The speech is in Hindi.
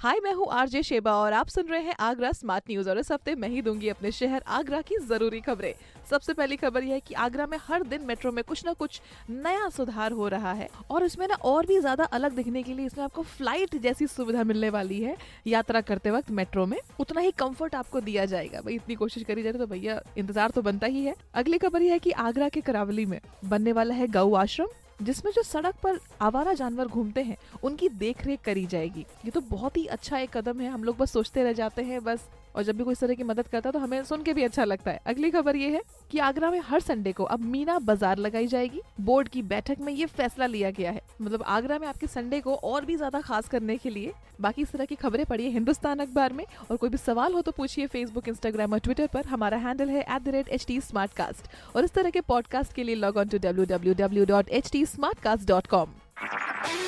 हाय, मैं हूँ आरजे शेबा और आप सुन रहे हैं आगरा स्मार्ट न्यूज़ और इस हफ़्ते मैं ही दूँगी अपने शहर आगरा की ज़रूरी खबरें। सबसे पहली खबर यह है कि आगरा में हर दिन मेट्रो में कुछ ना कुछ नया सुधार हो रहा है और इसमें ना और भी ज़्यादा अलग दिखने के लिए इसमें आपको फ़्लाइट जैसी सुविधा मिलने वाली है यात्रा करते वक्त मेट्रो में। उतना ही कंफर्ट आपको दिया जाएगा। भाई, इतनी कोशिश करी जाए तो भैया, इंतज़ार तो बनता ही है। अगली खबर यह है की आगरा के करावली में बनने वाला है गऊ आश्रम। जिसमें जो सड़क पर आवारा जानवर घूमते हैं, उनकी देख रेख करी जाएगी। ये तो बहुत ही अच्छा एक कदम है, हम लोग बस सोचते रह जाते हैं, बस। और जब भी कोई इस तरह की मदद करता है तो हमें सुन के भी अच्छा लगता है। अगली खबर ये है कि आगरा में हर संडे को अब मीना बाज़ार लगाई जाएगी। बोर्ड की बैठक में ये फैसला लिया गया है। मतलब आगरा में आपके संडे को और भी ज़्यादा खास करने के लिए बाकी इस तरह की खबरें पढ़िए हिंदुस्तान अखबार में। और कोई भी सवाल हो तो पूछिए फेसबुक इंस्टाग्राम और ट्विटर पर। हमारा हैंडल है एट और इस तरह के पॉडकास्ट के लिए log on to W W W dot H T smart cast dot com